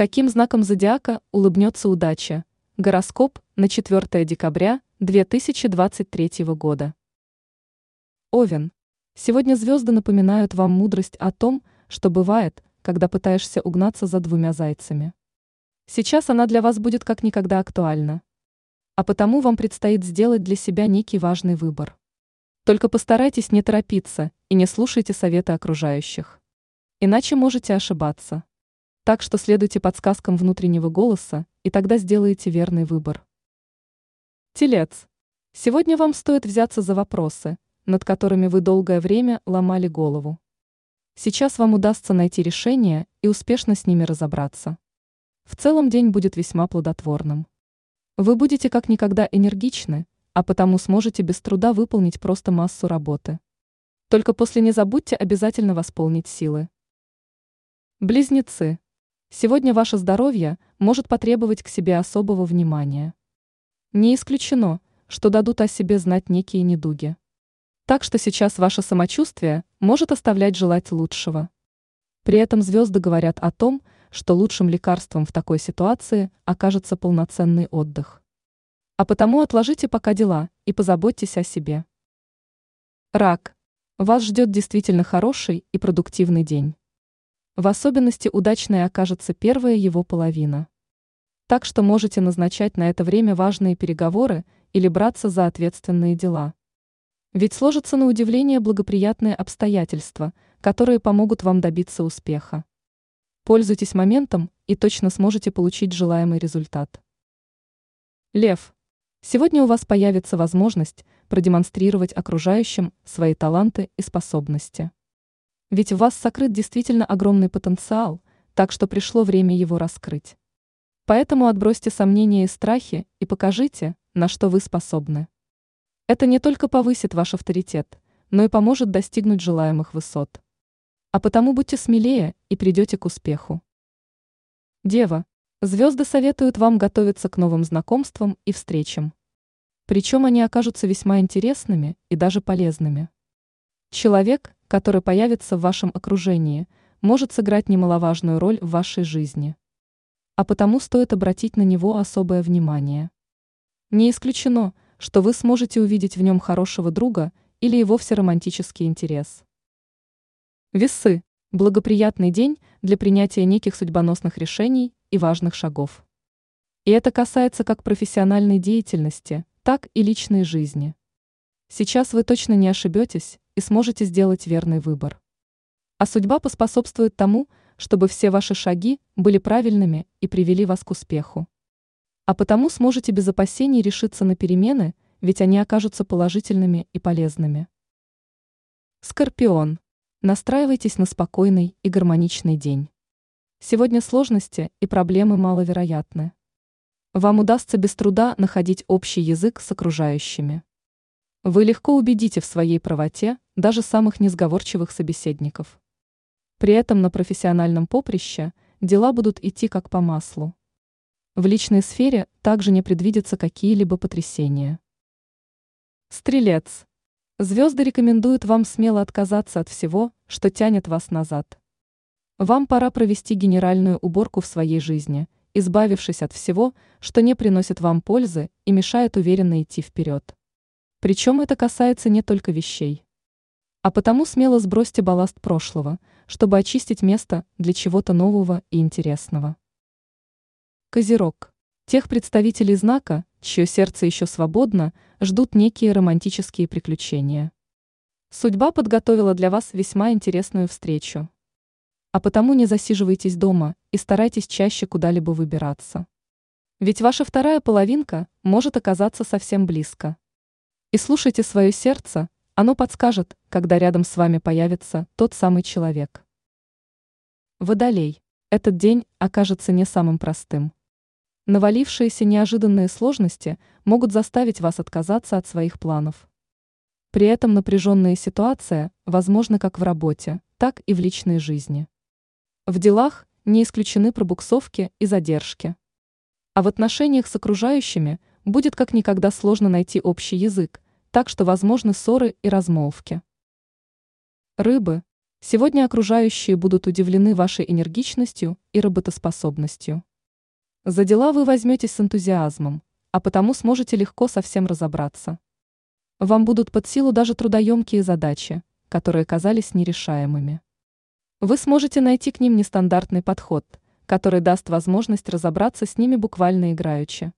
Каким знаком зодиака улыбнется удача? Гороскоп на 4 декабря 2023 года. Овен. Сегодня звезды напоминают вам мудрость о том, что бывает, когда пытаешься угнаться за двумя зайцами. Сейчас она для вас будет как никогда актуальна. А потому вам предстоит сделать для себя некий важный выбор. Только постарайтесь не торопиться и не слушайте советы окружающих. Иначе можете ошибаться. Так что следуйте подсказкам внутреннего голоса, и тогда сделаете верный выбор. Телец. Сегодня вам стоит взяться за вопросы, над которыми вы долгое время ломали голову. Сейчас вам удастся найти решение и успешно с ними разобраться. В целом день будет весьма плодотворным. Вы будете как никогда энергичны, а потому сможете без труда выполнить просто массу работы. Только после не забудьте обязательно восполнить силы. Близнецы. Сегодня ваше здоровье может потребовать к себе особого внимания. Не исключено, что дадут о себе знать некие недуги. Так что сейчас ваше самочувствие может оставлять желать лучшего. При этом звезды говорят о том, что лучшим лекарством в такой ситуации окажется полноценный отдых. А потому отложите пока дела и позаботьтесь о себе. Рак. Вас ждет действительно хороший и продуктивный день. В особенности удачной окажется первая его половина. Так что можете назначать на это время важные переговоры или браться за ответственные дела. Ведь сложатся на удивление благоприятные обстоятельства, которые помогут вам добиться успеха. Пользуйтесь моментом и точно сможете получить желаемый результат. Лев. Сегодня у вас появится возможность продемонстрировать окружающим свои таланты и способности. Ведь в вас сокрыт действительно огромный потенциал, так что пришло время его раскрыть. Поэтому отбросьте сомнения и страхи и покажите, на что вы способны. Это не только повысит ваш авторитет, но и поможет достигнуть желаемых высот. А потому будьте смелее и придете к успеху. Дева, звезды советуют вам готовиться к новым знакомствам и встречам. Причем они окажутся весьма интересными и даже полезными. Человек, который появится в вашем окружении, может сыграть немаловажную роль в вашей жизни. А потому стоит обратить на него особое внимание. Не исключено, что вы сможете увидеть в нем хорошего друга или и вовсе романтический интерес. Весы – благоприятный день для принятия неких судьбоносных решений и важных шагов. И это касается как профессиональной деятельности, так и личной жизни. Сейчас вы точно не ошибетесь и сможете сделать верный выбор. А судьба поспособствует тому, чтобы все ваши шаги были правильными и привели вас к успеху. А потому сможете без опасений решиться на перемены, ведь они окажутся положительными и полезными. Скорпион. Настраивайтесь на спокойный и гармоничный день. Сегодня сложности и проблемы маловероятны. Вам удастся без труда находить общий язык с окружающими. Вы легко убедите в своей правоте даже самых несговорчивых собеседников. При этом на профессиональном поприще дела будут идти как по маслу. В личной сфере также не предвидятся какие-либо потрясения. Стрелец. Звезды рекомендуют вам смело отказаться от всего, что тянет вас назад. Вам пора провести генеральную уборку в своей жизни, избавившись от всего, что не приносит вам пользы и мешает уверенно идти вперед. Причем это касается не только вещей. А потому смело сбросьте балласт прошлого, чтобы очистить место для чего-то нового и интересного. Козерог. Тех представителей знака, чье сердце еще свободно, ждут некие романтические приключения. Судьба подготовила для вас весьма интересную встречу. А потому не засиживайтесь дома и старайтесь чаще куда-либо выбираться. Ведь ваша вторая половинка может оказаться совсем близко. И слушайте свое сердце, оно подскажет, когда рядом с вами появится тот самый человек. Водолей. Этот день окажется не самым простым. Навалившиеся неожиданные сложности могут заставить вас отказаться от своих планов. При этом напряженная ситуация возможна как в работе, так и в личной жизни. В делах не исключены пробуксовки и задержки. А в отношениях с окружающими – будет как никогда сложно найти общий язык, так что возможны ссоры и размолвки. Рыбы. Сегодня окружающие будут удивлены вашей энергичностью и работоспособностью. За дела вы возьметесь с энтузиазмом, а потому сможете легко со всем разобраться. Вам будут под силу даже трудоемкие задачи, которые казались нерешаемыми. Вы сможете найти к ним нестандартный подход, который даст возможность разобраться с ними буквально играючи.